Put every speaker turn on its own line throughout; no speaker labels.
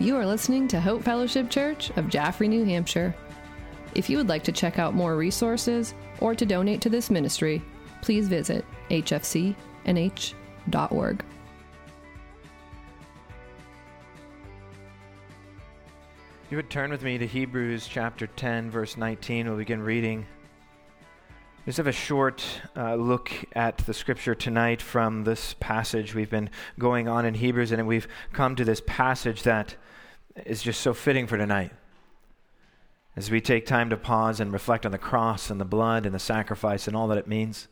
You are listening to Hope Fellowship Church of Jaffrey, New Hampshire. If you would like to check out more resources or to donate to this ministry, please visit hfcnh.org.
You would turn with me to Hebrews chapter 10, verse 19. We'll begin reading. Let's have a short uh, look at the scripture tonight from this passage. We've been going on in Hebrews, and we've come to this passage that is just so fitting for tonight. As we take time to pause and reflect on the cross and the blood and the sacrifice and all that it means.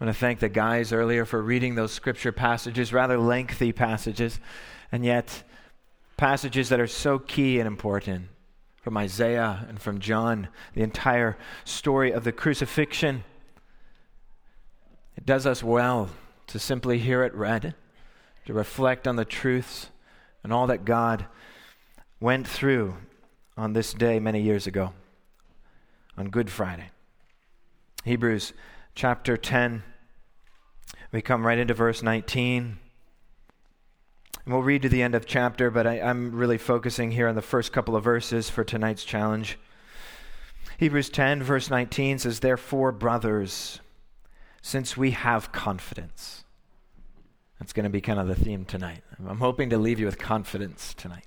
I want to thank the guys earlier for reading those scripture passages, rather lengthy passages, and yet passages that are so key and important from Isaiah and from John, the entire story of the crucifixion. It does us well to simply hear it read, to reflect on the truths and all that God went through on this day many years ago, on Good Friday. Hebrews chapter 10, we come right into verse 19. And we'll read to the end of chapter, but I, am really focusing here on the first couple of verses for tonight's challenge. Hebrews 10, verse 19 says, Therefore, brothers, since we have confidence. That's going to be kind of the theme tonight. I'm hoping to leave you with confidence tonight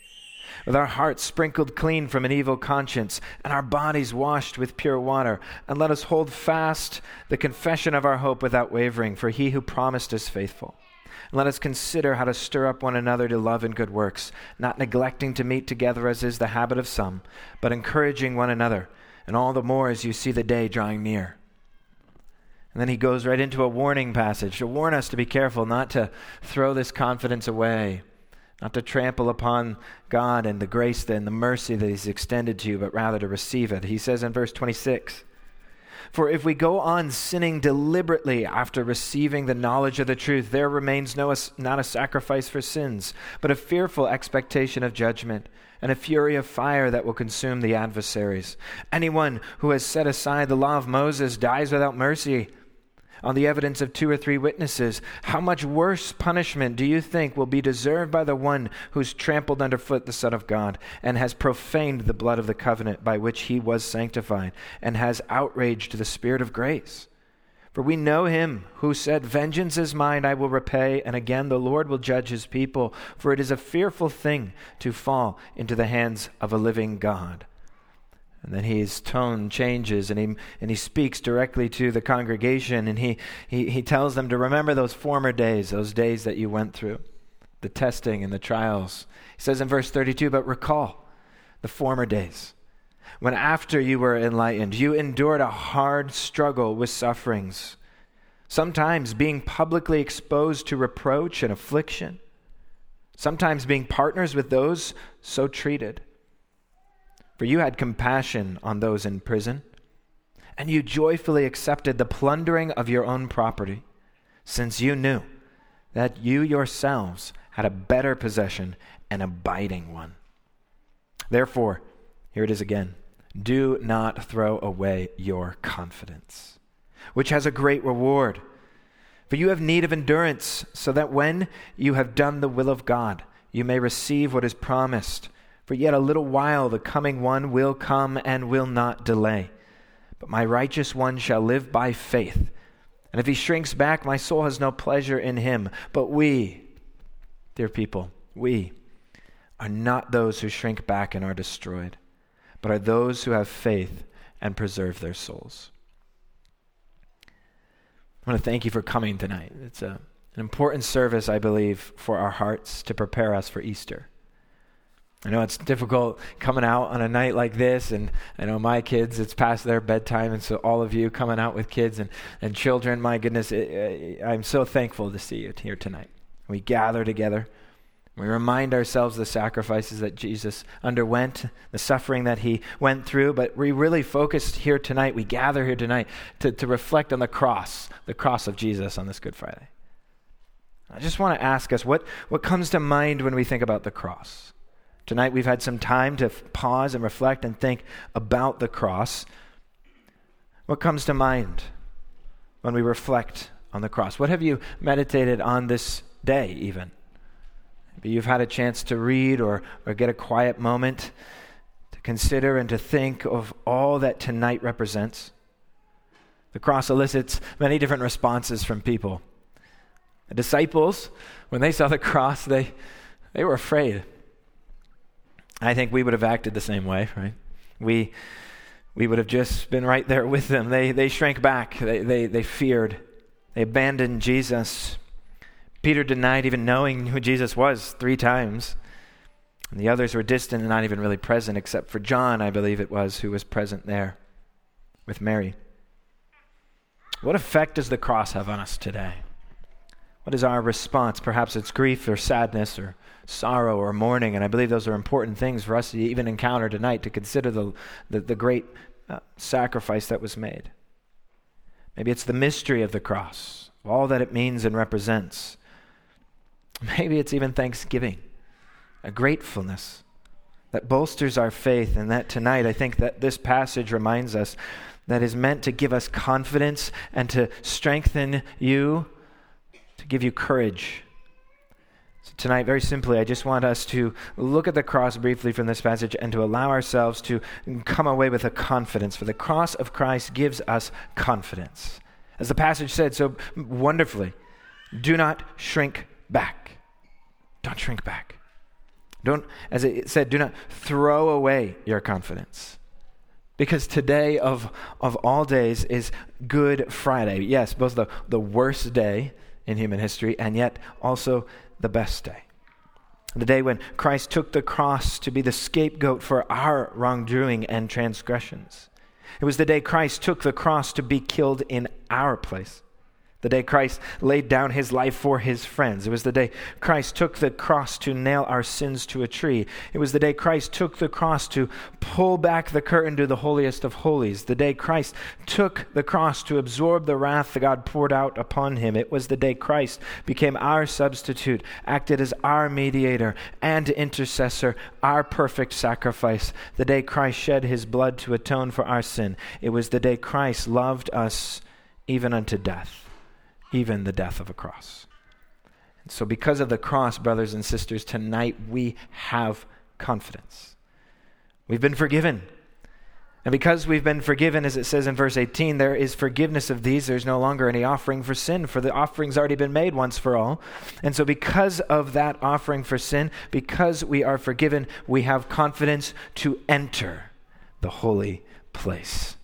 with our hearts sprinkled clean from an evil conscience, and our bodies washed with pure water. And let us hold fast the confession of our hope without wavering, for he who promised is faithful. And let us consider how to stir up one another to love and good works, not neglecting to meet together as is the habit of some, but encouraging one another, and all the more as you see the day drawing near. And then he goes right into a warning passage to warn us to be careful not to throw this confidence away not to trample upon God and the grace and the mercy that He's extended to you, but rather to receive it. He says in verse 26 For if we go on sinning deliberately after receiving the knowledge of the truth, there remains no, not a sacrifice for sins, but a fearful expectation of judgment and a fury of fire that will consume the adversaries. Anyone who has set aside the law of Moses dies without mercy on the evidence of two or three witnesses, how much worse punishment do you think will be deserved by the one who's trampled underfoot the Son of God and has profaned the blood of the covenant by which he was sanctified and has outraged the Spirit of grace? For we know him who said, Vengeance is mine, I will repay, and again the Lord will judge his people. For it is a fearful thing to fall into the hands of a living God. And then his tone changes and he, and he speaks directly to the congregation and he, he, he tells them to remember those former days, those days that you went through, the testing and the trials. He says in verse 32 But recall the former days when after you were enlightened, you endured a hard struggle with sufferings, sometimes being publicly exposed to reproach and affliction, sometimes being partners with those so treated. For you had compassion on those in prison, and you joyfully accepted the plundering of your own property, since you knew that you yourselves had a better possession, an abiding one. Therefore, here it is again do not throw away your confidence, which has a great reward. For you have need of endurance, so that when you have done the will of God, you may receive what is promised. For yet a little while the coming one will come and will not delay. But my righteous one shall live by faith. And if he shrinks back, my soul has no pleasure in him. But we, dear people, we are not those who shrink back and are destroyed, but are those who have faith and preserve their souls. I want to thank you for coming tonight. It's a, an important service, I believe, for our hearts to prepare us for Easter. I know it's difficult coming out on a night like this, and I know my kids, it's past their bedtime, and so all of you coming out with kids and, and children, my goodness, it, it, I'm so thankful to see you here tonight. We gather together We remind ourselves the sacrifices that Jesus underwent, the suffering that he went through, but we really focused here tonight, we gather here tonight to, to reflect on the cross, the cross of Jesus on this Good Friday. I just want to ask us what, what comes to mind when we think about the cross? Tonight we've had some time to pause and reflect and think about the cross. What comes to mind when we reflect on the cross? What have you meditated on this day, even? Maybe you've had a chance to read or, or get a quiet moment to consider and to think of all that tonight represents. The cross elicits many different responses from people. The disciples, when they saw the cross, they, they were afraid. I think we would have acted the same way, right? We, we would have just been right there with them. They, they shrank back, they, they, they feared, they abandoned Jesus. Peter denied even knowing who Jesus was three times. And the others were distant and not even really present, except for John, I believe it was, who was present there with Mary. What effect does the cross have on us today? What is our response? Perhaps it's grief or sadness or sorrow or mourning. And I believe those are important things for us to even encounter tonight to consider the, the, the great uh, sacrifice that was made. Maybe it's the mystery of the cross, all that it means and represents. Maybe it's even thanksgiving, a gratefulness that bolsters our faith. And that tonight, I think that this passage reminds us that is meant to give us confidence and to strengthen you give you courage. So, tonight, very simply, I just want us to look at the cross briefly from this passage and to allow ourselves to come away with a confidence. For the cross of Christ gives us confidence. As the passage said so wonderfully, do not shrink back. Don't shrink back. Don't, as it said, do not throw away your confidence. Because today of, of all days is Good Friday. Yes, both the, the worst day in human history, and yet also the best day. The day when Christ took the cross to be the scapegoat for our wrongdoing and transgressions. It was the day Christ took the cross to be killed in our place the day Christ laid down his life for his friends. It was the day Christ took the cross to nail our sins to a tree. It was the day Christ took the cross to pull back the curtain to the holiest of holies. The day Christ took the cross to absorb the wrath that God poured out upon him. It was the day Christ became our substitute, acted as our mediator and intercessor, our perfect sacrifice. The day Christ shed his blood to atone for our sin. It was the day Christ loved us even unto death even the death of a cross. And so, because of the cross, brothers and sisters, tonight we have confidence. We've been forgiven. And because we've been forgiven, as it says in verse 18, there is forgiveness of these. There's no longer any offering for sin, for the offering's already been made once for all. And so, because of that offering for sin, because we are forgiven, we have confidence to enter the holy place.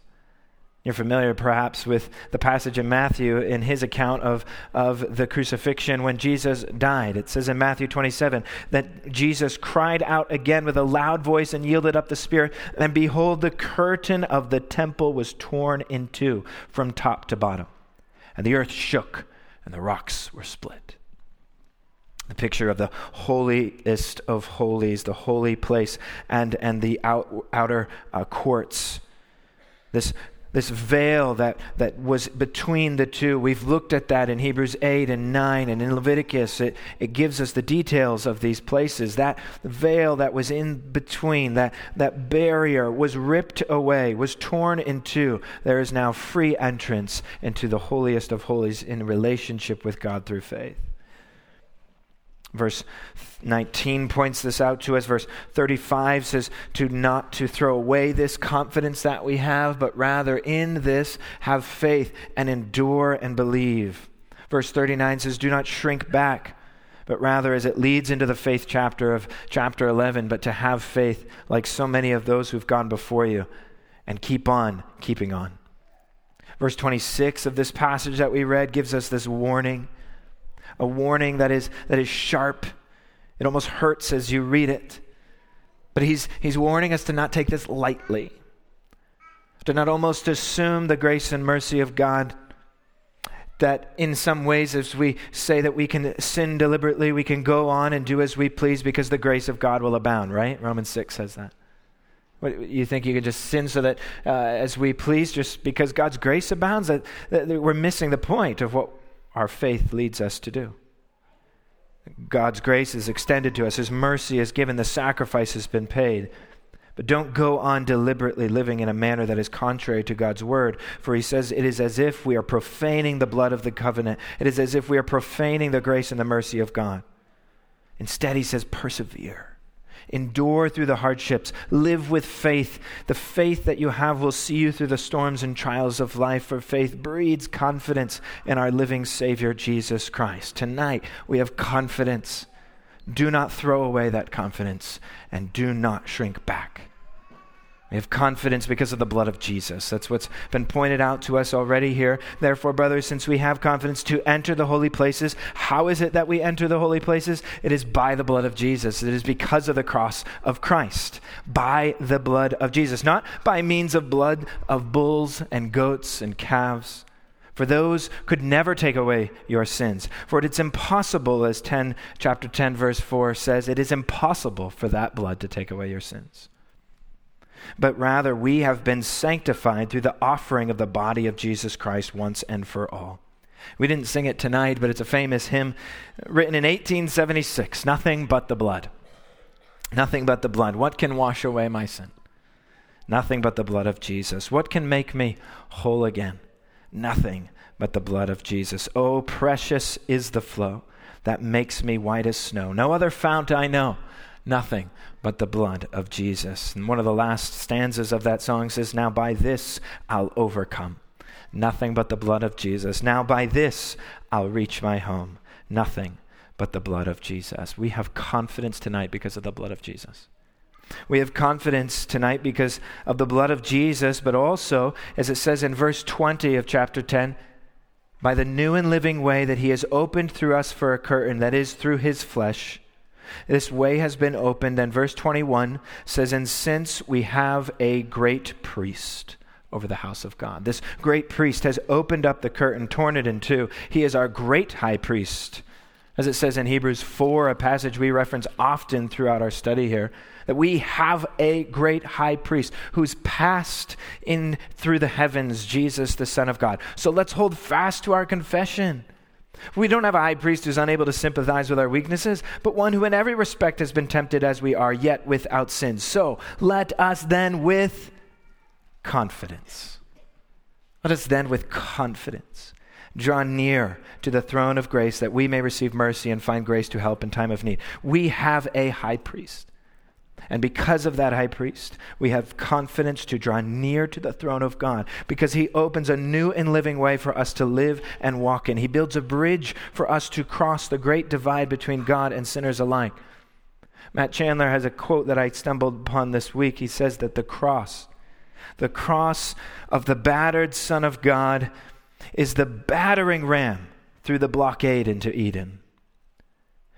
You're familiar perhaps with the passage in Matthew in his account of, of the crucifixion when Jesus died. It says in Matthew 27 that Jesus cried out again with a loud voice and yielded up the Spirit. And behold, the curtain of the temple was torn in two from top to bottom. And the earth shook and the rocks were split. The picture of the holiest of holies, the holy place, and, and the out, outer uh, courts. This this veil that, that was between the two. We've looked at that in Hebrews 8 and 9, and in Leviticus, it, it gives us the details of these places. That veil that was in between, that, that barrier was ripped away, was torn in two. There is now free entrance into the holiest of holies in relationship with God through faith. Verse 19 points this out to us. Verse 35 says to not to throw away this confidence that we have, but rather in this have faith and endure and believe. Verse 39 says, Do not shrink back, but rather as it leads into the faith chapter of chapter 11, but to have faith like so many of those who've gone before you and keep on keeping on. Verse 26 of this passage that we read gives us this warning a warning that is, that is sharp. It almost hurts as you read it. But he's, he's warning us to not take this lightly, to not almost assume the grace and mercy of God, that in some ways, as we say that we can sin deliberately, we can go on and do as we please because the grace of God will abound, right? Romans 6 says that. What, you think you can just sin so that uh, as we please, just because God's grace abounds, that, that we're missing the point of what our faith leads us to do. God's grace is extended to us, His mercy is given, the sacrifice has been paid. But don't go on deliberately living in a manner that is contrary to God's word. For he says it is as if we are profaning the blood of the covenant. It is as if we are profaning the grace and the mercy of God. Instead, he says, persevere. Endure through the hardships. Live with faith. The faith that you have will see you through the storms and trials of life, for faith breeds confidence in our living Savior, Jesus Christ. Tonight, we have confidence. Do not throw away that confidence and do not shrink back. We have confidence because of the blood of Jesus. That's what's been pointed out to us already here. Therefore, brothers, since we have confidence to enter the holy places, how is it that we enter the holy places? It is by the blood of Jesus. It is because of the cross of Christ. By the blood of Jesus. Not by means of blood of bulls and goats and calves. For those could never take away your sins. For it's impossible, as 10, chapter 10, verse 4 says, it is impossible for that blood to take away your sins but rather we have been sanctified through the offering of the body of Jesus Christ once and for all. We didn't sing it tonight, but it's a famous hymn written in 1876 Nothing but the blood. Nothing but the blood. What can wash away my sin? Nothing but the blood of Jesus. What can make me whole again? Nothing but the blood of Jesus. Oh, precious is the flow that makes me white as snow. No other fount I know nothing but the blood of Jesus. And one of the last stanzas of that song says, Now by this I'll overcome. Nothing but the blood of Jesus. Now by this I'll reach my home. Nothing but the blood of Jesus. We have confidence tonight because of the blood of Jesus. We have confidence tonight because of the blood of Jesus, but also, as it says in verse 20 of chapter 10, by the new and living way that he has opened through us for a curtain, that is, through his flesh this way has been opened, and verse 21 says, And since we have a great priest over the house of God, this great priest has opened up the curtain, torn it in two. He is our great high priest. As it says in Hebrews 4, a passage we reference often throughout our study here, that we have a great high priest who's passed in through the heavens, Jesus, the Son of God. So let's hold fast to our confession. We don't have a high priest who's unable to sympathize with our weaknesses, but one who in every respect has been tempted as we are, yet without sin. So let us then with confidence. Let us then with confidence draw near to the throne of grace that we may receive mercy and find grace to help in time of need. We have a high priest and because of that high priest, we have confidence to draw near to the throne of God because he opens a new and living way for us to live and walk in. He builds a bridge for us to cross the great divide between God and sinners alike. Matt Chandler has a quote that I stumbled upon this week. He says that the cross, the cross of the battered Son of God, is the battering ram through the blockade into Eden.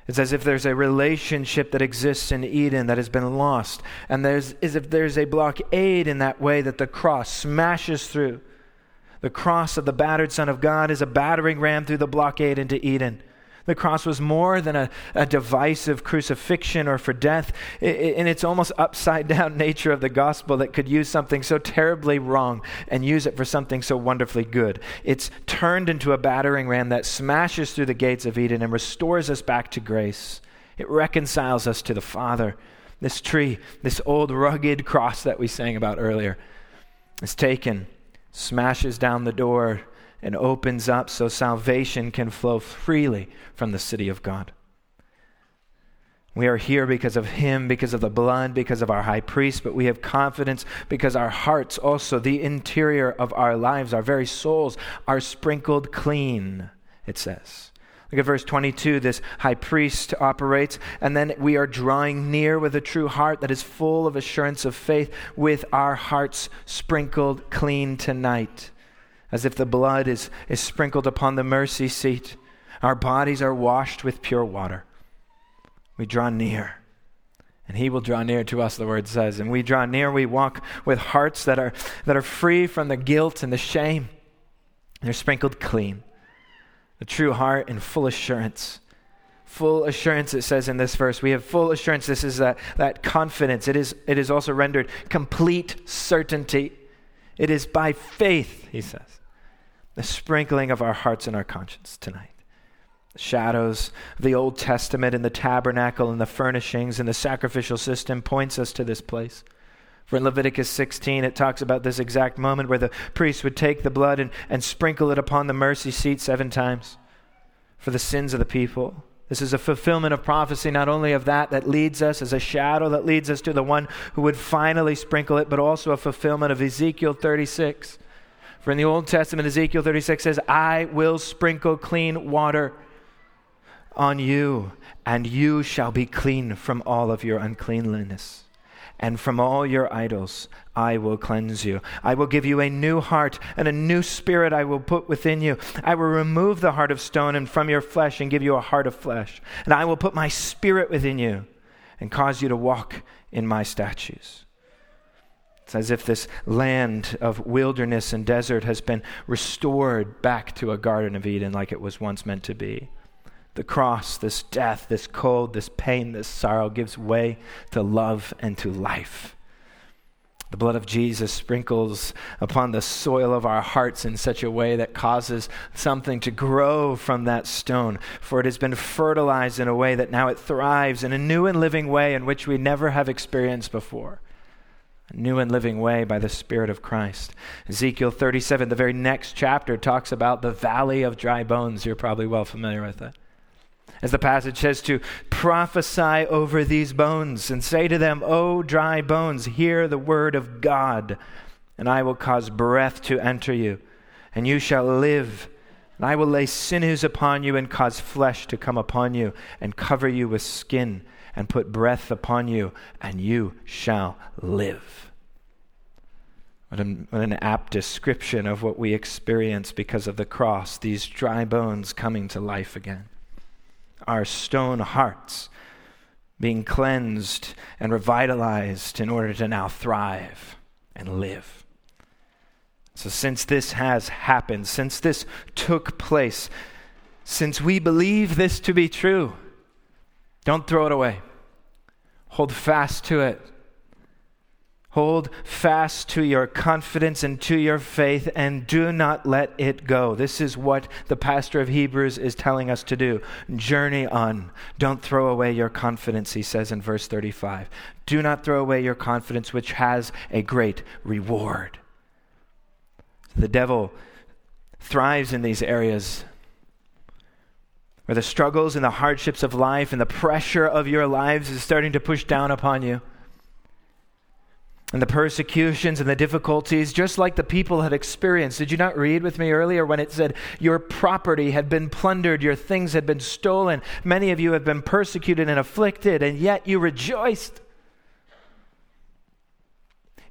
It's as if there's a relationship that exists in Eden that has been lost. And there's as if there's a blockade in that way that the cross smashes through. The cross of the battered Son of God is a battering ram through the blockade into Eden. The cross was more than a, a device of crucifixion or for death. in its almost upside down nature of the gospel that could use something so terribly wrong and use it for something so wonderfully good. It's turned into a battering ram that smashes through the gates of Eden and restores us back to grace. It reconciles us to the Father. This tree, this old rugged cross that we sang about earlier, is taken, smashes down the door and opens up so salvation can flow freely from the city of God. We are here because of Him, because of the blood, because of our high priest, but we have confidence because our hearts, also the interior of our lives, our very souls, are sprinkled clean, it says. Look at verse 22. This high priest operates, and then we are drawing near with a true heart that is full of assurance of faith, with our hearts sprinkled clean tonight as if the blood is, is sprinkled upon the mercy seat. Our bodies are washed with pure water. We draw near, and He will draw near to us, the word says. And we draw near, we walk with hearts that are, that are free from the guilt and the shame. They're sprinkled clean. a true heart and full assurance. Full assurance, it says in this verse. We have full assurance. This is that, that confidence. It is, it is also rendered complete certainty. It is by faith, he says, the sprinkling of our hearts and our conscience tonight. The shadows of the Old Testament and the tabernacle and the furnishings and the sacrificial system points us to this place. For in Leviticus 16, it talks about this exact moment where the priest would take the blood and, and sprinkle it upon the mercy seat seven times for the sins of the people. This is a fulfillment of prophecy, not only of that that leads us as a shadow that leads us to the one who would finally sprinkle it, but also a fulfillment of Ezekiel 36. For in the Old Testament, Ezekiel 36 says, I will sprinkle clean water on you, and you shall be clean from all of your uncleanliness and from all your idols I will cleanse you. I will give you a new heart, and a new spirit I will put within you. I will remove the heart of stone and from your flesh and give you a heart of flesh. And I will put my spirit within you and cause you to walk in my statutes. It's as if this land of wilderness and desert has been restored back to a Garden of Eden like it was once meant to be the cross, this death, this cold, this pain, this sorrow gives way to love and to life. The blood of Jesus sprinkles upon the soil of our hearts in such a way that causes something to grow from that stone, for it has been fertilized in a way that now it thrives in a new and living way in which we never have experienced before. New and living way by the Spirit of Christ. Ezekiel 37, the very next chapter, talks about the valley of dry bones. You're probably well familiar with it as the passage says, to prophesy over these bones and say to them, O dry bones, hear the word of God, and I will cause breath to enter you, and you shall live. And I will lay sinews upon you and cause flesh to come upon you, and cover you with skin, and put breath upon you, and you shall live. What an, what an, apt description of what we experience because of the cross, these dry bones coming to life again our stone hearts being cleansed and revitalized in order to now thrive and live. So, since this has happened, since this took place, since we believe this to be true, don't throw it away. Hold fast to it. Hold fast to your confidence and to your faith and do not let it go. This is what the pastor of Hebrews is telling us to do. Journey on. Don't throw away your confidence, he says in verse 35. Do not throw away your confidence, which has a great reward. The devil thrives in these areas where the struggles and the hardships of life and the pressure of your lives is starting to push down upon you and the persecutions and the difficulties, just like the people had experienced. Did you not read with me earlier when it said, Your property had been plundered, your things had been stolen, many of you have been persecuted and afflicted, and yet you rejoiced?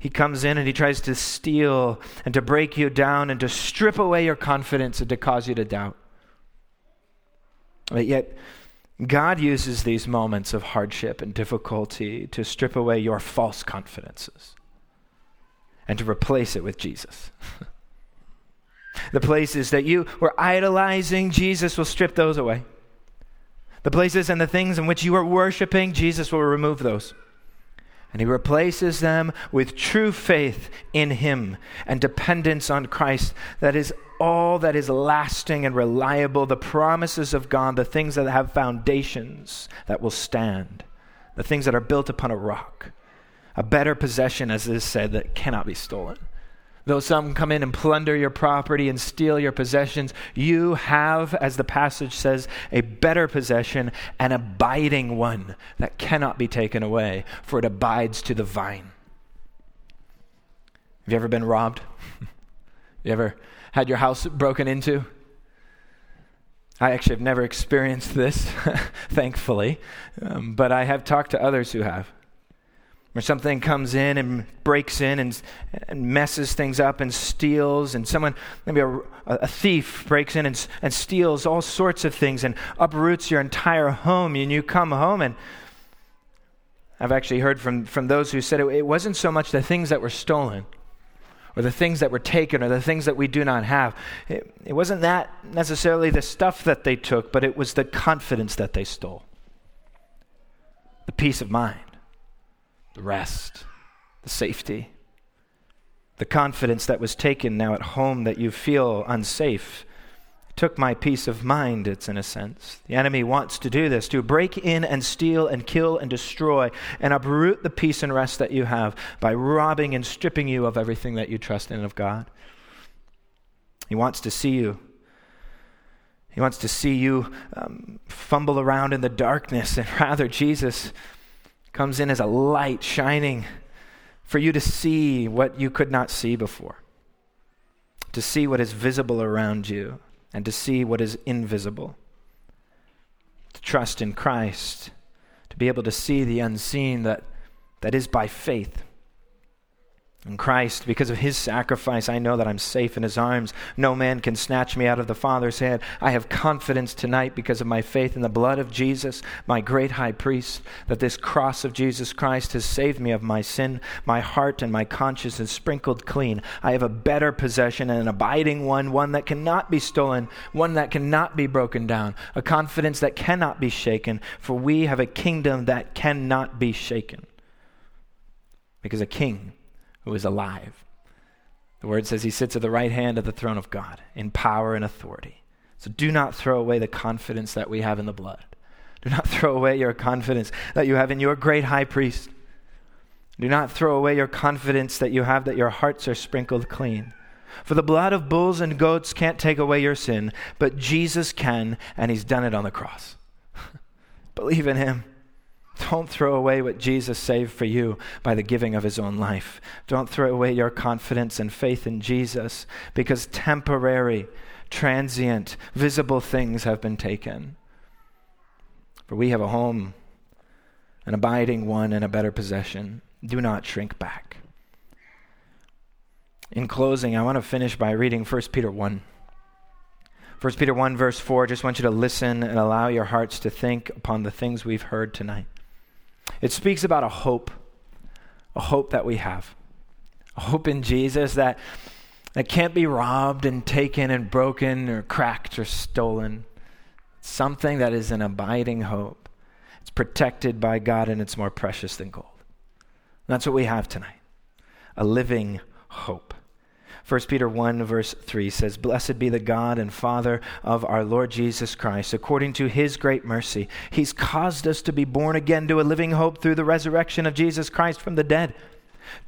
He comes in and he tries to steal and to break you down and to strip away your confidence and to cause you to doubt. But yet, God uses these moments of hardship and difficulty to strip away your false confidences and to replace it with Jesus. the places that you were idolizing, Jesus will strip those away. The places and the things in which you are worshiping, Jesus will remove those. And he replaces them with true faith in him and dependence on Christ that is all that is lasting and reliable, the promises of God, the things that have foundations that will stand, the things that are built upon a rock. A better possession, as it is said, that cannot be stolen. Though some come in and plunder your property and steal your possessions, you have, as the passage says, a better possession, an abiding one that cannot be taken away, for it abides to the vine. Have you ever been robbed? you ever had your house broken into? I actually have never experienced this, thankfully, um, but I have talked to others who have. Where something comes in and breaks in and, and messes things up and steals, and someone, maybe a, a thief, breaks in and, and steals all sorts of things and uproots your entire home, and you come home and I've actually heard from, from those who said it, it wasn't so much the things that were stolen or the things that were taken or the things that we do not have. It, it wasn't that necessarily the stuff that they took, but it was the confidence that they stole, the peace of mind, the rest, the safety, the confidence that was taken now at home that you feel unsafe took my peace of mind, it's in a sense. The enemy wants to do this, to break in and steal and kill and destroy and uproot the peace and rest that you have by robbing and stripping you of everything that you trust in of God. He wants to see you. He wants to see you um, fumble around in the darkness, and rather, Jesus comes in as a light shining for you to see what you could not see before, to see what is visible around you and to see what is invisible. To trust in Christ, to be able to see the unseen that, that is by faith. In Christ, because of his sacrifice, I know that I'm safe in his arms. No man can snatch me out of the Father's hand. I have confidence tonight because of my faith in the blood of Jesus, my great high priest, that this cross of Jesus Christ has saved me of my sin. My heart and my conscience is sprinkled clean. I have a better possession and an abiding one, one that cannot be stolen, one that cannot be broken down, a confidence that cannot be shaken, for we have a kingdom that cannot be shaken. Because a king who is alive. The word says he sits at the right hand of the throne of God in power and authority. So do not throw away the confidence that we have in the blood. Do not throw away your confidence that you have in your great high priest. Do not throw away your confidence that you have that your hearts are sprinkled clean. For the blood of bulls and goats can't take away your sin, but Jesus can, and he's done it on the cross. Believe in him. Don't throw away what Jesus saved for you by the giving of his own life. Don't throw away your confidence and faith in Jesus because temporary, transient, visible things have been taken. For we have a home, an abiding one, and a better possession. Do not shrink back. In closing, I want to finish by reading 1 Peter 1. 1 Peter 1, verse 4, just want you to listen and allow your hearts to think upon the things we've heard tonight. It speaks about a hope, a hope that we have, a hope in Jesus that, that can't be robbed and taken and broken or cracked or stolen. It's something that is an abiding hope. It's protected by God and it's more precious than gold. And that's what we have tonight a living hope. 1 Peter 1, verse 3 says, Blessed be the God and Father of our Lord Jesus Christ. According to his great mercy, he's caused us to be born again to a living hope through the resurrection of Jesus Christ from the dead,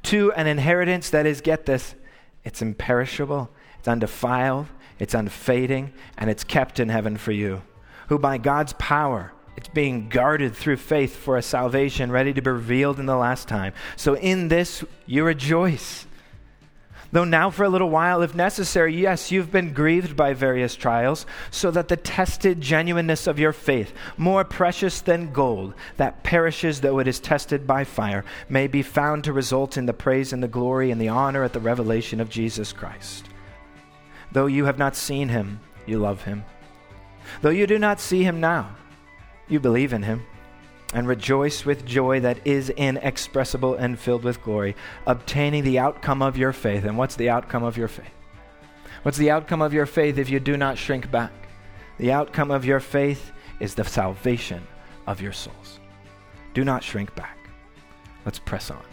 to an inheritance that is, get this, it's imperishable, it's undefiled, it's unfading, and it's kept in heaven for you, who by God's power, it's being guarded through faith for a salvation ready to be revealed in the last time. So in this you rejoice. Though now, for a little while, if necessary, yes, you've been grieved by various trials, so that the tested genuineness of your faith, more precious than gold, that perishes though it is tested by fire, may be found to result in the praise and the glory and the honor at the revelation of Jesus Christ. Though you have not seen him, you love him. Though you do not see him now, you believe in him and rejoice with joy that is inexpressible and filled with glory, obtaining the outcome of your faith. And what's the outcome of your faith? What's the outcome of your faith if you do not shrink back? The outcome of your faith is the salvation of your souls. Do not shrink back. Let's press on.